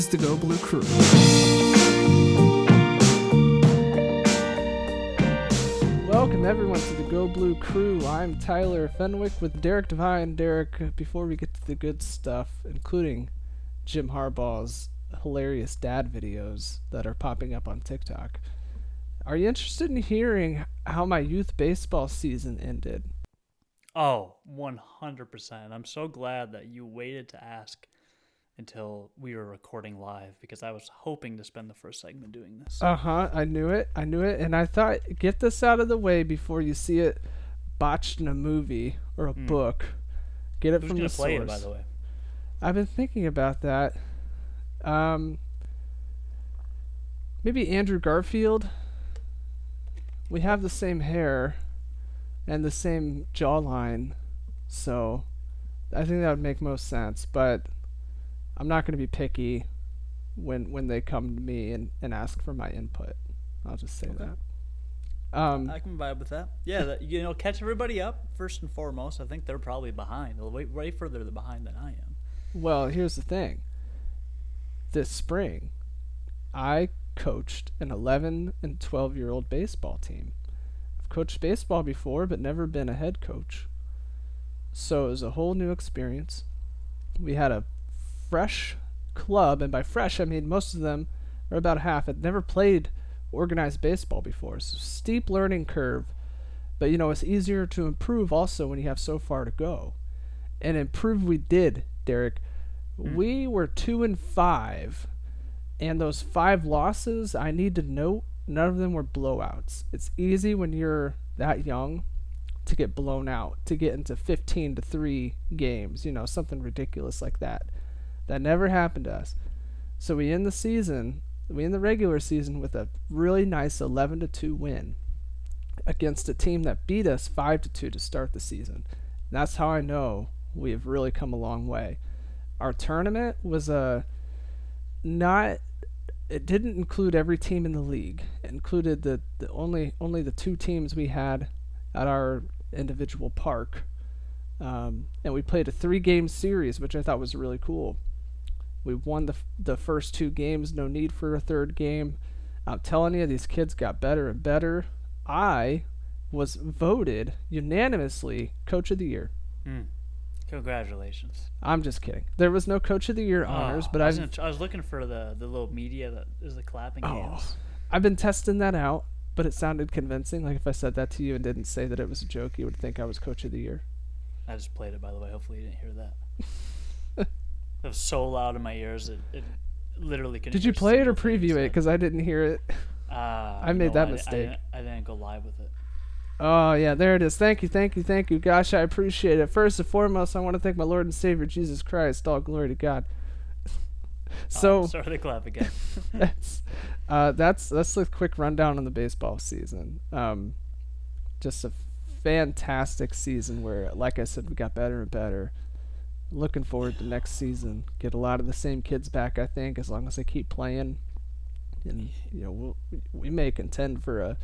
is the Go Blue Crew. Welcome everyone to the Go Blue Crew. I'm Tyler Fenwick with Derek Devine. Derek, before we get to the good stuff, including Jim Harbaugh's hilarious dad videos that are popping up on TikTok, are you interested in hearing how my youth baseball season ended? Oh, 100%. I'm so glad that you waited to ask until we were recording live because I was hoping to spend the first segment doing this. Uh huh. I knew it. I knew it. And I thought, get this out of the way before you see it botched in a movie or a Mm. book. Get it Who's from the play source. it, by the way? I've been thinking about that. Um, maybe Andrew Garfield. We have the same hair and the same jawline, so I think that would make most sense. But I'm not going to be picky when when they come to me and, and ask for my input. I'll just say Okay. that. Um, I can vibe with that. Yeah, that, you know, catch everybody up first and foremost. I think they're probably behind. Way, way further behind than I am. Well, here's the thing. This spring, I coached an 11 and 12 year old baseball team. I've coached baseball before, but never been a head coach. So it was a whole new experience. We had a fresh club, and by fresh, I mean most of them, or about half, had never played organized baseball before. So steep learning curve. But you know, it's easier to improve also when you have so far to go. And improve we did, Derek. Hmm. We were two and five, and those five losses, I need to note, none of them were blowouts. It's easy when you're that young to get blown out, to get into 15 to 3 games, you know, something ridiculous like that. That never happened to us. So we end the season, we end the regular season with a really nice 11 to 2 win against a team that beat us 5 to 2 to start the season. That's how I know we have really come a long way. Our tournament was a not it didn't include every team in the league. It included the, the only only the two teams we had at our individual park. Um, and we played a three game series, which I thought was really cool. We won the, f- the first two games, no need for a third game. I'm telling you, these kids got better and better. I was voted unanimously Coach of the Year. Hmm. Congratulations. I'm just kidding. There was no Coach of the Year honors, Oh, but I was, I was looking for the, the little media that is the clapping Oh. hands. I've been testing that out, but it sounded convincing. Like if I said that to you and didn't say that it was a joke, you would think I was Coach of the Year. I just played it, by the way. Hopefully you didn't hear that. it was so loud in my ears it, it literally couldn't Did you play it or preview it? Because I didn't hear it. Uh, I made know, that I- I mistake. didn't- I didn't go live with it. Oh yeah, there it is. Thank you, thank you, thank you. Gosh, I appreciate it. First and foremost, I want to thank my Lord and Savior Jesus Christ. All glory to God. so oh, start the clap again. that's uh, that's that's a quick rundown on the baseball season. Um, just a fantastic season where, like I said, we got better and better. Looking forward to next season. Get a lot of the same kids back. I think as long as they keep playing, and you know we'll, we may contend for a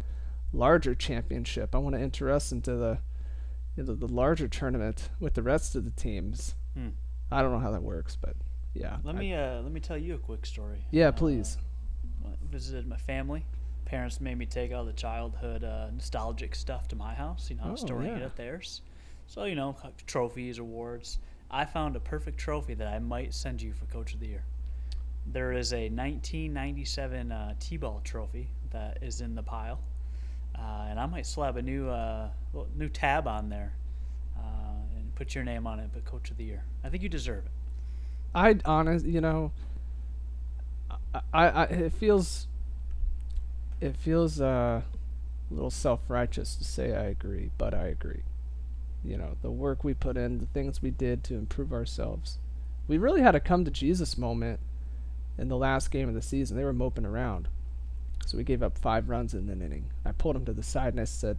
larger championship. I want to enter us into the into the larger tournament with the rest of the teams. Hmm. I don't know how that works, but yeah. Let I- me uh, let me tell you a quick story. Yeah, Uh, please. I visited my family. Parents made me take all the childhood uh, nostalgic stuff to my house. You know, I was Oh, storing it at theirs. So you know, trophies, awards. I found a perfect trophy that I might send you for Coach of the Year. There is a 1997 uh, T-ball trophy that is in the pile, uh, and I might slap a new uh, new tab on there uh, and put your name on it. But Coach of the Year, I think you deserve it. I honest, you know, I, I, I it feels, it feels uh, a little self-righteous to say I agree, but I agree. You know, the work we put in, the things we did to improve ourselves. We really had a come to Jesus moment in the last game of the season. They were moping around, so we gave up five runs in an inning. I pulled them to the side and I said,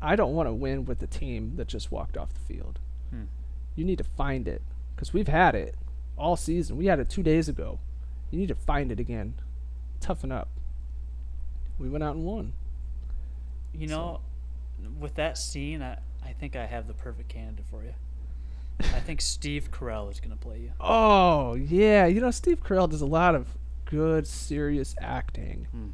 "I don't want to win with the team that just walked off the field. Hmm. You need to find it because we've had it all season. We had it two days ago. You need to find it again. Toughen up. We went out and won. You So- know, with that scene, I, I think I have the perfect candidate for you. I think Steve Carell is gonna play you. Oh yeah, you know Steve Carell does a lot of good, serious acting. Hmm.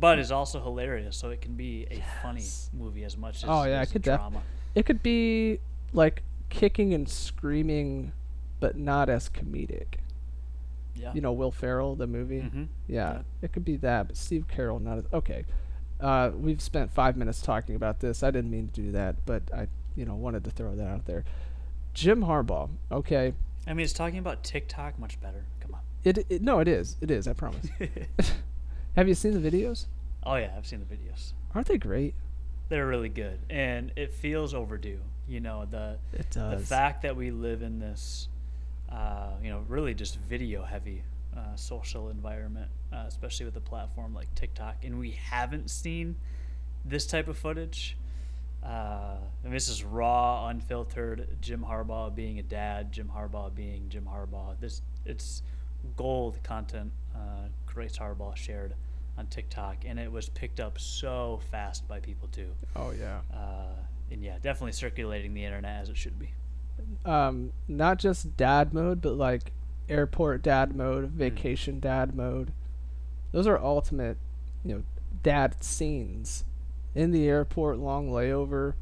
But is also hilarious, so it can be a funny movie as much as Oh, yeah, as a could def- drama. It could be like kicking and screaming, but not as comedic. yeah. You know, Will Ferrell, the movie. hmm Yeah, Yeah. it could be that, but Steve Carell not as okay. Uh, we've spent five minutes talking about this. I didn't mean to do that, but I, you know, wanted to throw that out there. Jim Harbaugh. Okay, I mean, it's talking about TikTok much better. Come on. it, it no, it is, it is. I promise. Have you seen the videos? oh yeah, I've seen the videos. Aren't they great? They're really good, and it feels overdue. You know, the the fact that we live in this, uh, you know, really just video heavy uh, social environment, uh, especially with a platform like TikTok, and we haven't seen this type of footage. Uh, and this is raw, unfiltered. Jim Harbaugh being a dad, Jim Harbaugh being Jim Harbaugh. This it's gold content. Uh, Grace Harbaugh shared on TikTok, and it was picked up so fast by people too. oh yeah. Uh, and yeah, definitely circulating the internet as it should be. Um, not just dad mode, but like airport dad mode, Hmm. vacation dad mode. Those are ultimate, you know, dad scenes. In the airport, long layover.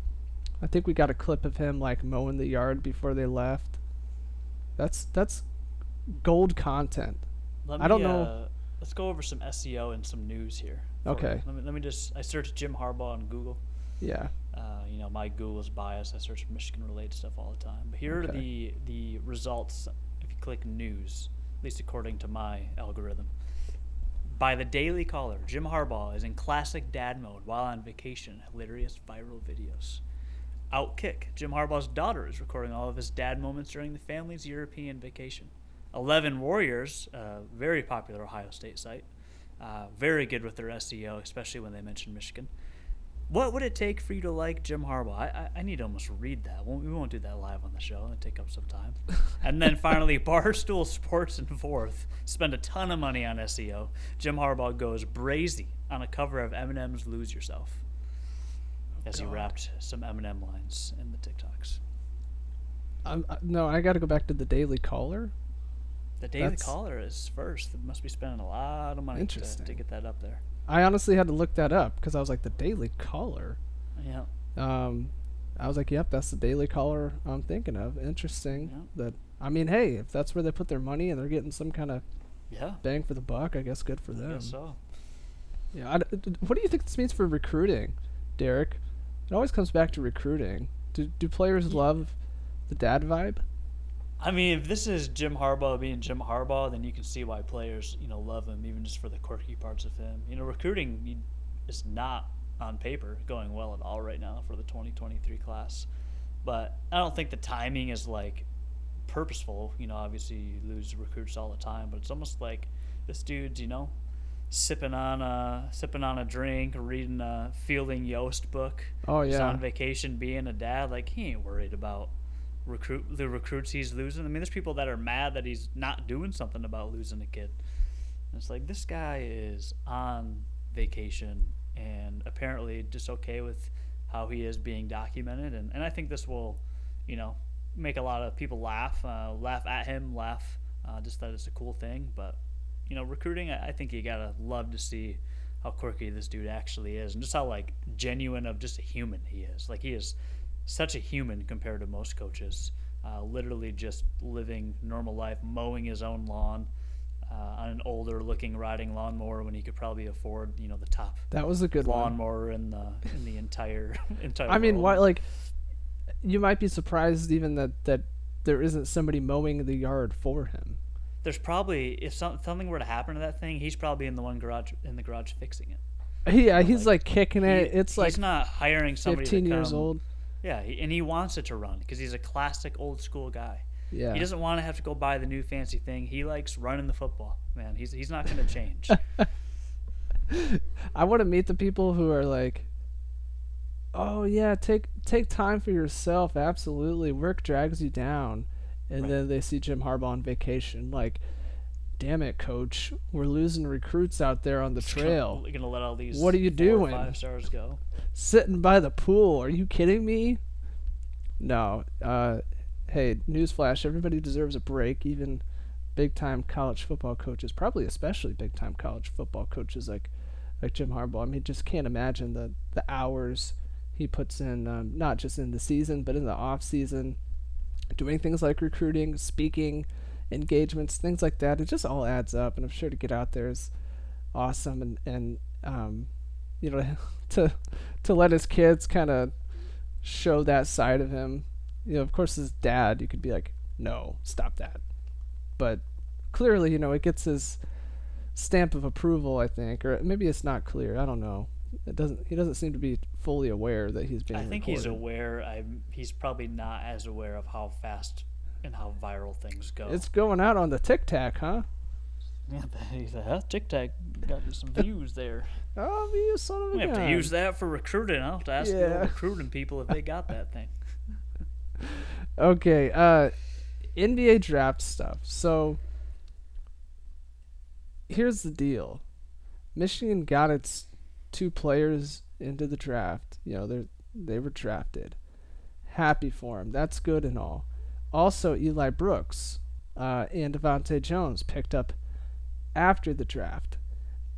I think we got a clip of him like mowing the yard before they left. That's that's gold content. Let I don't me, know- Uh, let's go over some SEO and some news here. Okay. Let me, let me just. I searched Jim Harbaugh on Google. Yeah. Uh, you know, my Google's biased. I search Michigan related stuff all the time. But here are the the results. Click news, at least according to my algorithm. By the Daily Caller, Jim Harbaugh is in classic dad mode while on vacation. Hilarious viral videos. Outkick, Jim Harbaugh's daughter is recording all of his dad moments during the family's European vacation. Eleven Warriors, a very popular Ohio State site, uh, very good with their SEO, especially when they mention Michigan. What would it take for you to like Jim Harbaugh? I, I, I need to almost read that. Won't- We won't do that live on the show. It'll take up some time. and then finally, Barstool Sports and Fourth spend a ton of money on SEO. Jim Harbaugh goes brazy on a cover of Eminem's "Lose Yourself" as he God. rapped some Eminem lines in the TikToks. Um, uh, no, I got to go back to the Daily Caller. The Daily That's- Caller is first. They must be spending a lot of money to, to get that up there. I honestly had to look that up because I was like the Daily Caller. Yeah. Um, I was like, yep, that's the Daily Caller I'm thinking of. Interesting. That I mean, hey, if that's where they put their money and they're getting some kind of Yeah. bang for the buck, I guess good for I them. so. Yeah. I d d- what do you think this means for recruiting, Derek? It always comes back to recruiting. Do do players Ye- love the dad vibe? I mean, if this is Jim Harbaugh being Jim Harbaugh, then you can see why players, you know, love him, even just for the quirky parts of him. You know, recruiting is not on paper going well at all right now for the 2023 class. But I don't think the timing is like purposeful. You know, obviously you lose recruits all the time, but it's almost like this dude's, you know, sipping on a sipping on a drink, reading a Fielding Yost book. Oh He's yeah. on vacation, being a dad. Like he ain't worried about recruit the recruits he's losing. I mean, there's people that are mad that he's not doing something about losing a kid. And it's like this guy is on vacation and apparently just okay with how he is being documented. And, and I think this will, you know, make a lot of people laugh, uh, laugh at him, laugh uh, just that it's a cool thing. But you know, recruiting, I I think you gotta love to see how quirky this dude actually is, and just how like genuine of just a human he is. Like he is such a human compared to most coaches. Uh, literally just living normal life, mowing his own lawn uh, on an older looking riding lawnmower when he could probably afford, you know, the top That was a good one. lawnmower in the in the entire entire. I mean, why? Like, you might be surprised even that that there isn't somebody mowing the yard for him. There's probably if some, something were to happen to that thing, he's probably in the one garage in the garage fixing it. Yeah, he's like, like kicking He- it. It's like he's not hiring somebody. to 15 years old. Yeah, and he wants it to run because he's a classic old school guy. Yeah. He doesn't want to have to go buy the new fancy thing. He likes running the football. Man, he's he's not going to change. I want to meet the people who are like, "Oh yeah, take take time for yourself. Absolutely, work drags you down." And Right. then they see Jim Harbaugh on vacation, like, "Damn it, coach, we're losing recruits out there on the trail, You're going to let all these What are you doing? Five stars go. sitting by the pool. Are you kidding me?" No. Uh, hey, newsflash, everybody deserves a break, even big time college football coaches, probably especially big time college football coaches like like Jim Harbaugh. I mean, just can't imagine the the hours he puts in, um, not just in the season, but in the off season, doing things like recruiting, speaking, engagements, things like that. It just all adds up, and I'm sure to get out there is awesome, and and um, you know, to to let his kids kind of show that side of him. You know, of course, his dad, you could be like, no, stop that. But clearly, you know, it gets his stamp of approval, I think, or maybe it's not clear. I don't know. It doesn't. He doesn't seem to be fully aware that he's being. I think recorded. he's aware. I'm, he's probably not as aware of how fast and how viral things go. It's going out on the Tic Tac, huh? yeah, he's like, huh? Tic Tac got you some views there. Oh, you son of a We have gun. to use that for recruiting. I'll have to ask the recruiting people if they got that thing. Okay, uh NBA draft stuff. So here's the deal. Michigan got its two players into the draft. You know, they they were drafted. Happy for them. That's good and all. Also, Eli Brooks uh, and Devontae Jones picked up after the draft.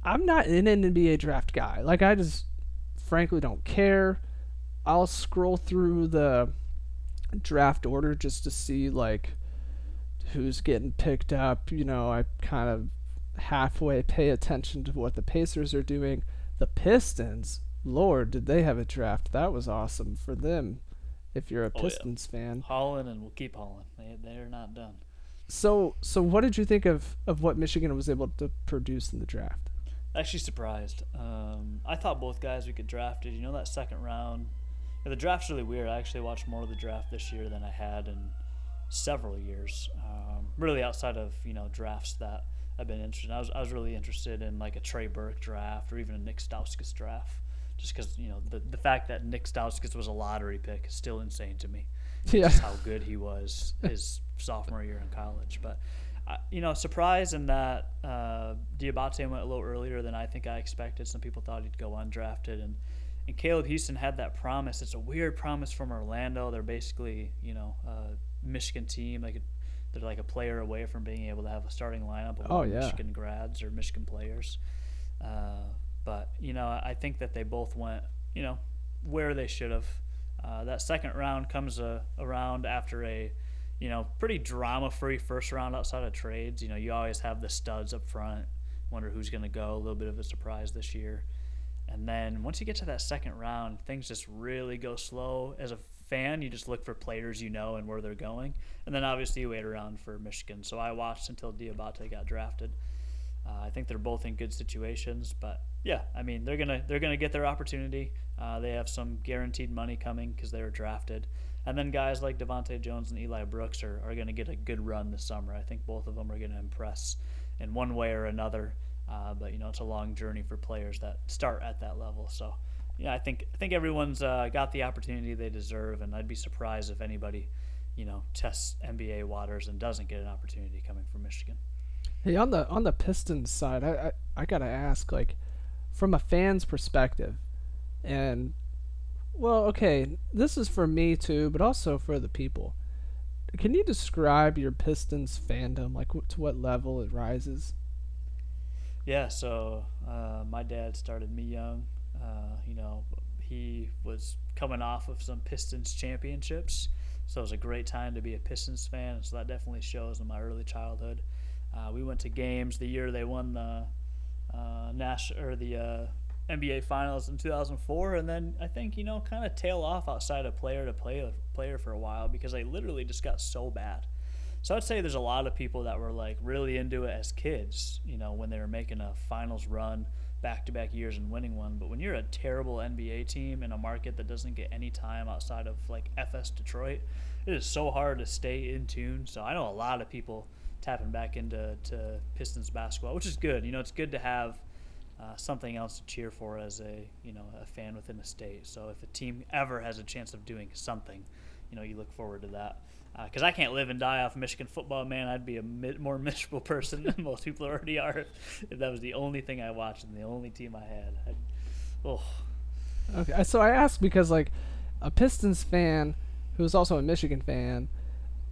I'm not an NBA draft guy. Like I just frankly don't care. I'll scroll through the draft order just to see like who's getting picked up. You know, I kind of halfway pay attention to what the Pacers are doing. The Pistons, Lord, did they have a draft? That was awesome for them. If you're a Oh, yeah. Pistons fan, Hauling and we'll keep hauling. They, they're not done. so so what did you think of of what Michigan was able to produce in the draft? Actually surprised. Um, I thought both guys we could drafted. You know that second round. yeah, the draft's really weird. I actually watched more of the draft this year than I had in several years. Um, really outside of you know drafts that I've been interested. In. I was I was really interested in like a Trey Burke draft or even a Nick Stauskas draft. Just because you know the the fact that Nick Stauskas was a lottery pick is still insane to me. Yeah. Just how good he was his sophomore year in college. But uh, you know, surprised in that uh, Diabate went a little earlier than I think I expected. Some people thought he'd go undrafted, and and Caleb Houstan had that promise. It's a weird promise from Orlando. They're basically you know a Michigan team. Like they're like a player away from being able to have a starting lineup of Oh, yeah. Michigan grads or Michigan players. Uh, but you know, I think that they both went you know where they should have. Uh, that second round comes uh, around after a you know, pretty drama-free first round outside of trades. You know, you always have the studs up front. Wonder who's going to go. A little bit of a surprise this year. And then once you get to that second round, things just really go slow. As a fan, you just look for players you know and where they're going. And then obviously you wait around for Michigan. So I watched until Diabate got drafted. Uh, I think they're both in good situations, but yeah, I mean they're gonna they're gonna get their opportunity. Uh, they have some guaranteed money coming because they were drafted, and then guys like Devonte Jones and Eli Brooks are, are gonna get a good run this summer. I think both of them are gonna impress in one way or another. Uh, but you know it's a long journey for players that start at that level. So yeah, I think I think everyone's uh, got the opportunity they deserve, and I'd be surprised if anybody, you know, tests NBA waters and doesn't get an opportunity coming from Michigan. Hey, on the on the Pistons side, I, I I gotta ask, like, from a fan's perspective, and well, okay, this is for me too, but also for the people. Can you describe your Pistons fandom, like to what level it rises? Yeah, so uh, my dad started me young. Uh, you know, he was coming off of some Pistons championships, so it was a great time to be a Pistons fan. So that definitely shows in my early childhood. Uh, we went to games the year they won the uh, Nash or the uh, NBA Finals in 2004, and then I think you know kind of tail off outside of player to player player for a while because they literally just got so bad. So I'd say there's a lot of people that were like really into it as kids, you know, when they were making a finals run back to back years and winning one. But when you're a terrible NBA team in a market that doesn't get any time outside of like FS Detroit, it is so hard to stay in tune. So I know a lot of people tapping back into to Pistons basketball, which is good. You know, it's good to have uh, something else to cheer for as a you know a fan within a state. So if a team ever has a chance of doing something, you know, you look forward to that. Because I can't live and die off Michigan football, man. I'd be a mi- more miserable person than most people already are if, that was the only thing I watched and the only team I had. I'd, oh, Okay, so I ask because like a Pistons fan who's also a Michigan fan,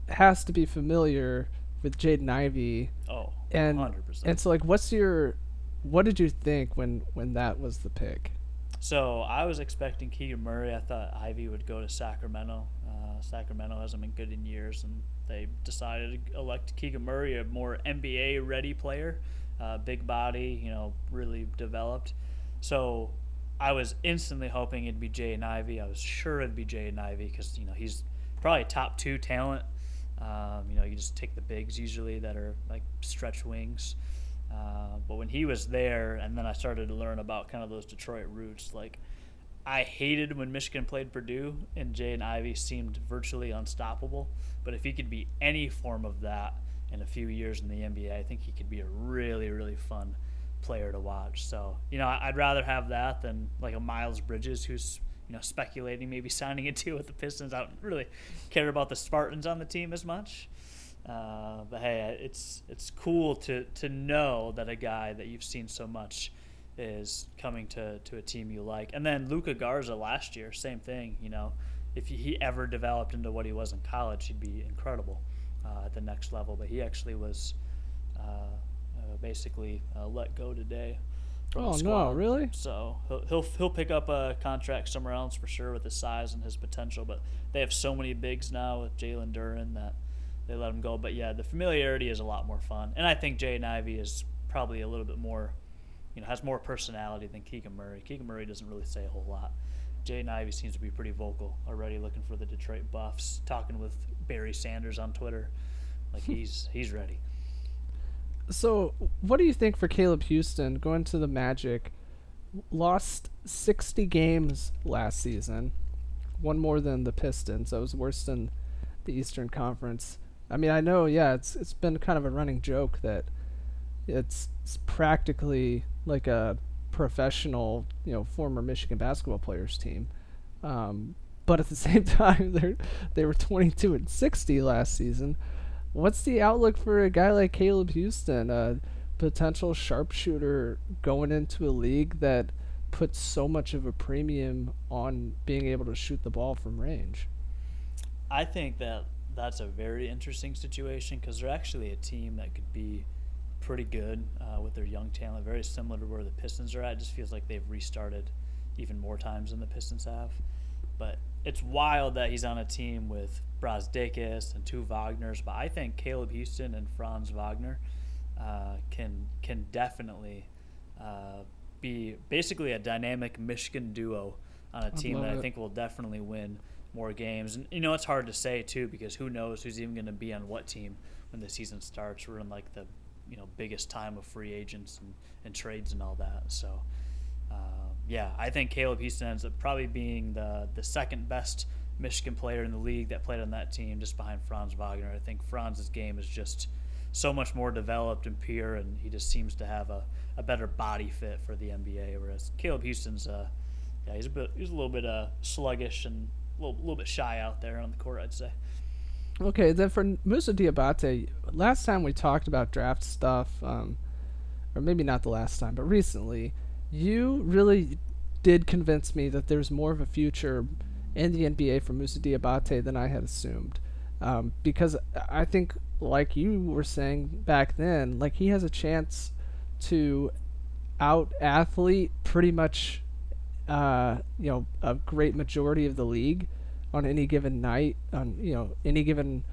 has to be familiar with Jaden Ivey. Oh, And 100%. and so like, what's your what did you think when when that was the pick? So I was expecting Keegan Murray. I thought Ivey would go to Sacramento. Uh, Sacramento hasn't been good in years, and they decided to elect Keegan Murray, a more NBA ready player, uh, big body, you know, really developed. So I was instantly hoping it'd be Jaden Ivey. I was sure it'd be Jaden Ivey because you know he's probably top two talent. Um, you know, you just take the bigs usually that are like stretch wings. Uh, but when he was there, and then I started to learn about kind of those Detroit roots, like I hated when Michigan played Purdue and Jaden Ivey seemed virtually unstoppable. But if he could be any form of that in a few years in the NBA, I think he could be a really, really fun player to watch. So, you know, I'd rather have that than like a Miles Bridges who's, you know, speculating maybe signing a deal with the Pistons. I don't really care about the Spartans on the team as much. Uh, but hey, it's it's cool to to know that a guy that you've seen so much is coming to, to a team you like. And then Luka Garza last year, same thing. You know, if he ever developed into what he was in college, he'd be incredible uh, at the next level. But he actually was uh, uh, basically uh, let go today. Oh, the no, really? So he'll, he'll he'll pick up a contract somewhere else for sure with his size and his potential. But they have so many bigs now with Jalen Duren that they let him go. But yeah, the familiarity is a lot more fun, and I think Jaden Ivey is probably a little bit more, you know, has more personality than Keegan Murray. Keegan Murray doesn't really say a whole lot. Jaden Ivey seems to be pretty vocal already, looking for the Detroit Buffs, talking with Barry Sanders on Twitter, like he's he's ready. So, what do you think for Caleb Houstan going to the Magic? Lost 60 games last season, one more than the Pistons. That was worse than the Eastern Conference. I mean, I know, yeah, it's it's been kind of a running joke that it's, it's practically like a professional, you know, former Michigan basketball players team. Um, but at the same time, they they were 22 and 60 last season. What's the outlook for a guy like Caleb Houstan, a potential sharpshooter going into a league that puts so much of a premium on being able to shoot the ball from range? I think that that's a very interesting situation because they're actually a team that could be pretty good uh, with their young talent, very similar to where the Pistons are at. It just feels like they've restarted even more times than the Pistons have. But it's wild that he's on a team with Brazdeikis and two Wagners. But I think Caleb Houstan and Franz Wagner uh, can can definitely uh, be basically a dynamic Michigan duo on a team that love I think will definitely win more games. And you know, it's hard to say too because who knows who's even going to be on what team when the season starts. We're in like the you know biggest time of free agents and, and trades and all that. So uh, yeah, I think Caleb Houstan ends up probably being the the second best Michigan player in the league that played on that team, just behind Franz Wagner. I think Franz's game is just so much more developed and pure, and he just seems to have a, a better body fit for the NBA. Whereas Caleb Houstan's, uh, yeah, he's a bit he's a little bit uh, sluggish and a little, little bit shy out there on the court, I'd say. Okay, then for Moussa Diabate, last time we talked about draft stuff, um, or maybe not the last time, but recently, you really did convince me that there's more of a future in the NBA for Moussa Diabate than I had assumed. Um, because I think, like you were saying back then, like he has a chance to out athlete pretty much, uh, you know, a great majority of the league on any given night, on you know any given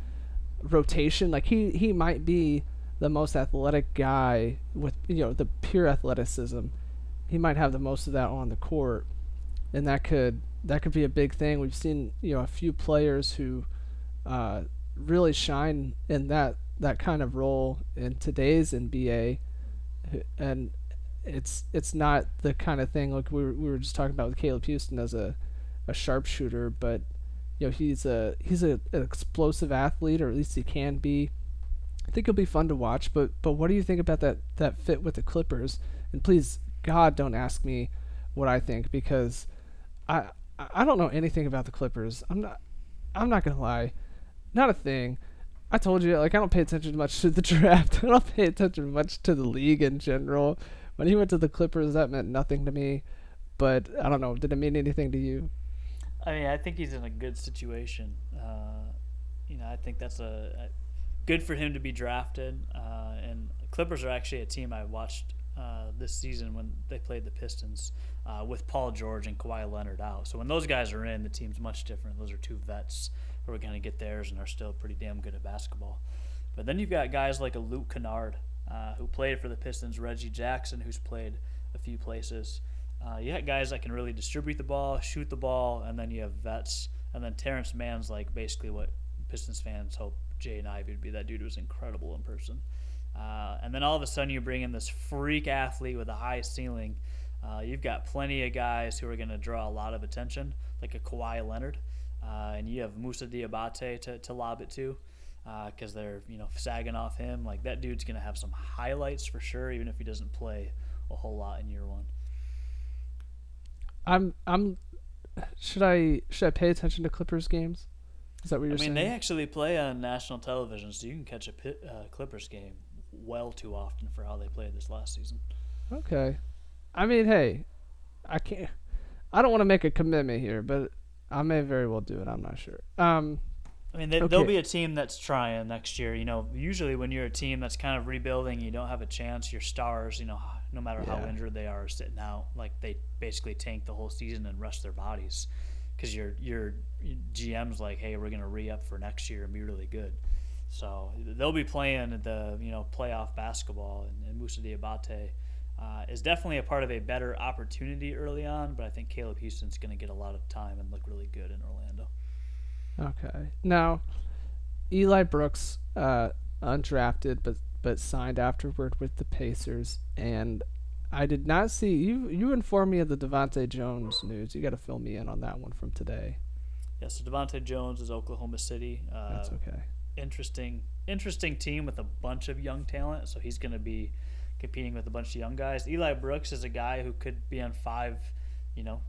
rotation. Like he he might be the most athletic guy with you know the pure athleticism. He might have the most of that on the court, and that could that could be a big thing. We've seen you know a few players who uh, really shine in that that kind of role in today's NBA, and it's it's not the kind of thing like we were, we were just talking about with Caleb Houstan as a a sharpshooter, but you know he's a he's a, an explosive athlete, or at least he can be. I think it'll be fun to watch. But but what do you think about that that fit with the Clippers? And please, God, don't ask me what I think because I I don't know anything about the Clippers. I'm not I'm not gonna lie, not a thing. I told you like I don't pay attention much to the draft. I don't pay attention much to the league in general. When he went to the Clippers, that meant nothing to me. But I don't know. Did it mean anything to you? I mean, I think he's in a good situation. Uh, you know, I think that's a, a good for him to be drafted. Uh, and Clippers are actually a team I watched uh, this season when they played the Pistons uh, with Paul George and Kawhi Leonard out. So when those guys are in, the team's much different. Those are two vets who are going to get theirs and are still pretty damn good at basketball. But then you've got guys like a Luke Kennard uh, who played for the Pistons, Reggie Jackson who's played a few places. Uh, you got guys that can really distribute the ball, shoot the ball, and then you have vets. And then Terance Mann's like basically what Pistons fans hope Jaden Ivey would be. That dude was incredible in person. Uh, and then all of a sudden you bring in this freak athlete with a high ceiling. Uh, you've got plenty of guys who are going to draw a lot of attention, like a Kawhi Leonard, uh, and you have Moussa Diabate to, to lob it to, because uh, they're you know sagging off him. Like that dude's going to have some highlights for sure, even if he doesn't play a whole lot in year one. I'm I'm. Should I should I pay attention to Clippers games? Is that what you're saying? I mean, saying? they actually play on national television, so you can catch a Pit, uh, Clippers game well too often for how they played this last season. Okay. I mean, hey, I can't. I don't want to make a commitment here, but I may very well do it. I'm not sure. Um, I mean, they, Okay. they'll be a team that's trying next year. You know, usually when you're a team that's kind of rebuilding, you don't have a chance. Your stars, you know, no matter how injured they are, are sitting out. Like they basically tank the whole season and rest their bodies, because your your GM's like, hey, we're gonna re up for next year and be really good. So they'll be playing the you know playoff basketball, and, and Moussa Diabate uh, is definitely a part of a better opportunity early on. But I think Caleb Houstan's going to get a lot of time and look really good in Orlando. okay. Now, Eli Brooks, uh, undrafted, but but signed afterward with the Pacers, and I did not see you. You informed me of the Devonte Jones news. You got to fill me in on that one from today. Yeah, so Devonte Jones is Oklahoma City. Uh, That's okay. Interesting, interesting team with a bunch of young talent. So he's going to be competing with a bunch of young guys. Eli Brooks is a guy who could be on five, you know,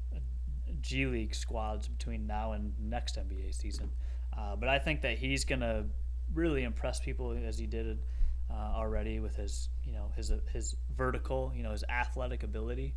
G League squads between now and next NBA season. Uh, but I think that he's going to really impress people as he did uh, already with his, you know, his his vertical, you know, his athletic ability.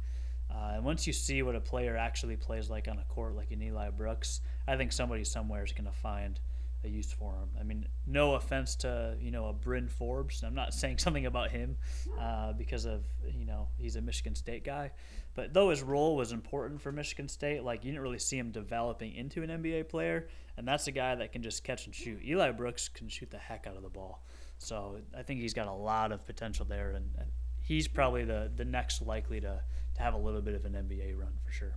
Uh, and once you see what a player actually plays like on a court, like an Eli Brooks, I think somebody somewhere is going to find a use for him. I mean, no offense to you know a Bryn Forbes. I'm not saying something about him uh, because of you know he's a Michigan State guy, but though his role was important for Michigan State, like you didn't really see him developing into an NBA player, and that's a guy that can just catch and shoot. Eli Brooks can shoot the heck out of the ball, so I think he's got a lot of potential there, and he's probably the the next likely to to have a little bit of an NBA run for sure.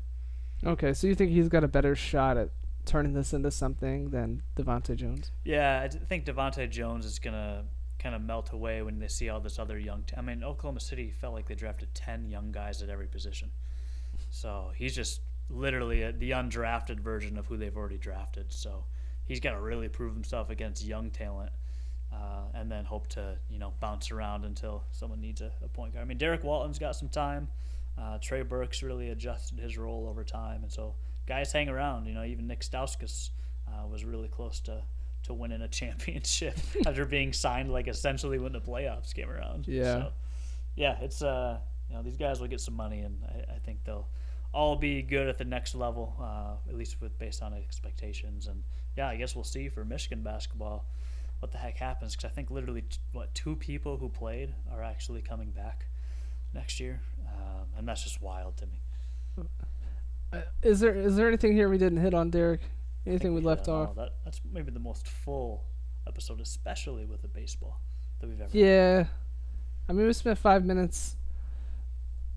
Okay, so you think he's got a better shot at turning this into something than Devonte Jones? Yeah, I think Devonte Jones is gonna kind of melt away when they see all this other young. T- I mean, Oklahoma City felt like they drafted ten young guys at every position, so he's just literally a, the undrafted version of who they've already drafted. So he's got to really prove himself against young talent, uh, and then hope to you know bounce around until someone needs a, a point guard. I mean, Derrick Walton's got some time. Uh, Trey Burks really adjusted his role over time, and so guys hang around. You know, even Nick Stauskas uh, was really close to to winning a championship after being signed like essentially when the playoffs came around. Yeah. So, yeah, it's uh, you know, these guys will get some money, and I, I think they'll all be good at the next level, uh, at least with based on expectations. And yeah, I guess we'll see for Michigan basketball what the heck happens because I think literally t- what two people who played are actually coming back next year, um, and that's just wild to me. Uh, is there is there anything here we didn't hit on, Derek? Anything we hit left off? That, that's maybe the most full episode, especially with the baseball that we've ever. had. Yeah. I mean, we spent five minutes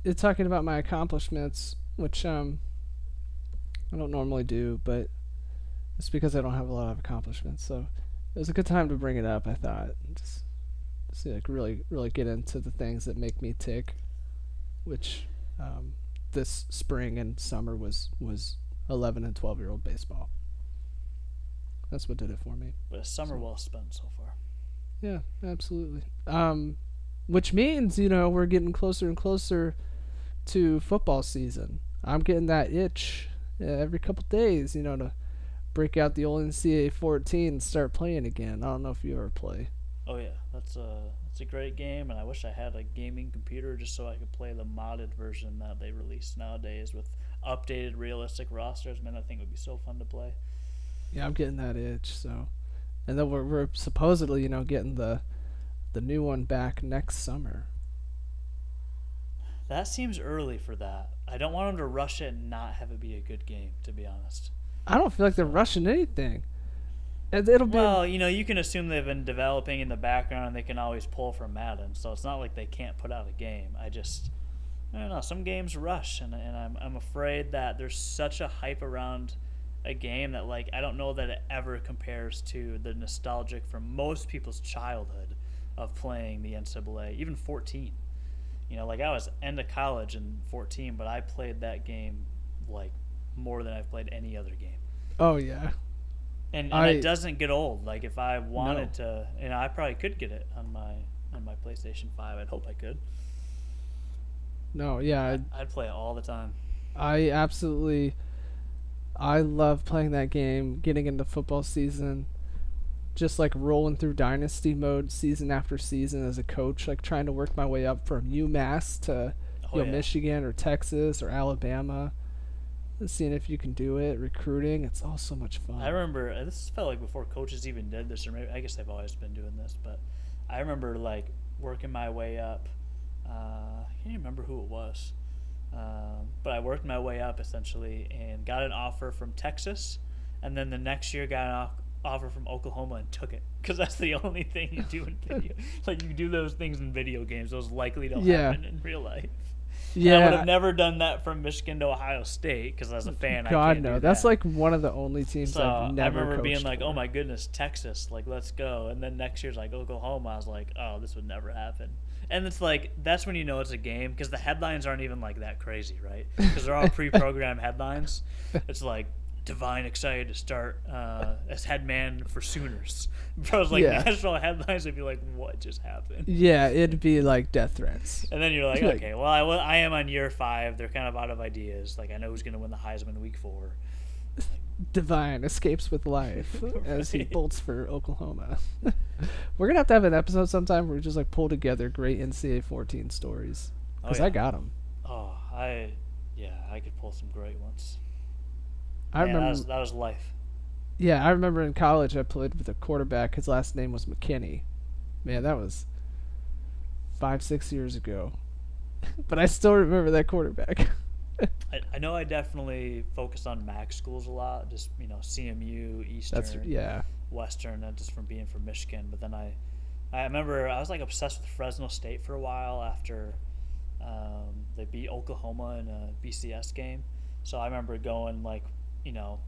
uh, talking about my accomplishments, which um I don't normally do, but it's because I don't have a lot of accomplishments. So it was a good time to bring it up. I thought just, just like really really get into the things that make me tick, which um, this spring and summer was was 11 and 12 year old baseball. That's what did it for me. But a summer well spent so far. Yeah, absolutely. Um, which means you know we're getting closer and closer to football season. I'm getting that itch uh, every couple days, you know, to break out the old NCAA 14 and start playing again. I don't know if you ever play. Oh yeah, that's a that's a great game, and I wish I had a gaming computer just so I could play the modded version that they release nowadays with updated realistic rosters. Man, I think it would be so fun to play. Yeah, I'm getting that itch. So, and then we're, we're supposedly you know getting the the new one back next summer. That seems early for that. I don't want them to rush it and not have it be a good game. To be honest. I don't feel like they're rushing anything. It, it'll be Well, you know, you can assume they've been developing in the background and they can always pull from Madden, so it's not like they can't put out a game. I just, I don't know. Some games rush, and, and I'm, I'm afraid that there's such a hype around a game that, like, I don't know that it ever compares to the nostalgic from most people's childhood of playing the NCAA, even 14. You know, like, I was end of college in 14, but I played that game, like, more than I've played any other game oh yeah. And, and I- it doesn't get old. Like if I wanted to, and I probably could get it on my on my PlayStation Five. I'd hope I could. No, yeah, I'd, I'd play it all the time. I absolutely I love playing that game, getting into football season, just like rolling through dynasty mode season after season as a coach, like trying to work my way up from UMass to Oh you know, yeah. Michigan or Texas or Alabama. Seeing if you can do it, recruiting, it's all so much fun. I remember uh, this felt like before coaches even did this, or maybe I guess they've always been doing this. But I remember like working my way up. Uh, I can't even remember who it was, um, but I worked my way up essentially and got an offer from Texas, and then the next year got an off- offer from Oklahoma and took it because that's the only thing you do in video. like you do those things in video games; those likely don't Yeah. happen in real life. Yeah, I would have never done that from Michigan to Ohio State because as a mm, fan, I God no, do that's like one of the only teams So I've never. I remember being like, for. "Oh my goodness, Texas! Like, let's go!" And then next year's like Oklahoma. I was like, "Oh, this would never happen." And it's like that's when you know it's a game because the headlines aren't even like that crazy, right? Because they're all pre-programmed headlines. It's like Devine excited to start uh, as head man for Sooners. Bro, it's like Yeah. national headlines would be like, "What just happened?" Yeah, it'd be like death threats. And then you're like, Like- "Okay, well, I, well, I am on year five. They're kind of out of ideas. Like, I know who's going to win the Heisman week four. Devine escapes with life as he bolts for Oklahoma. We're gonna have to have an episode sometime where we just like pull together great NCAA 14 stories Oh, because yeah. I got them. Oh, I yeah, I could pull some great ones. I Man, remember. that was, that was life. Yeah, I remember in college I played with a quarterback. His last name was McKinney. Man, that was five, six years ago. but I still remember that quarterback. I, I know I definitely focused on MAC schools a lot, just you know CMU, Eastern, That's yeah. Western, and just from being from Michigan. But then I, I remember I was like obsessed with Fresno State for a while after um, they beat Oklahoma in a BCS game. So I remember going like, you know,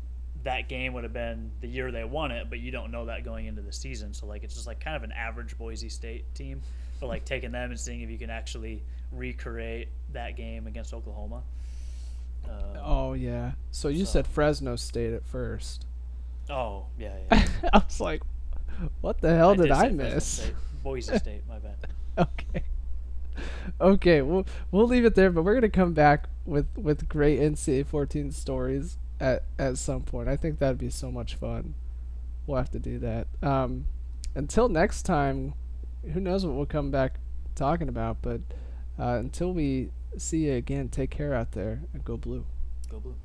that game would have been the year they won it, but you don't know that going into the season. So like it's just like kind of an average Boise State team, but like taking them and seeing if you can actually recreate that game against Oklahoma. Uh, Oh yeah. So you So- said Fresno State at first. oh yeah, yeah. I was like, what the hell did, say I miss? State. Boise State, my bad. okay. Okay, we'll we'll leave it there, but we're gonna come back with with great NCAA 14 stories at at some point. I think that'd be so much fun. We'll have to do that. Um, until next time, who knows what we'll come back talking about? But uh, until we see you again, take care out there and go blue. Go blue.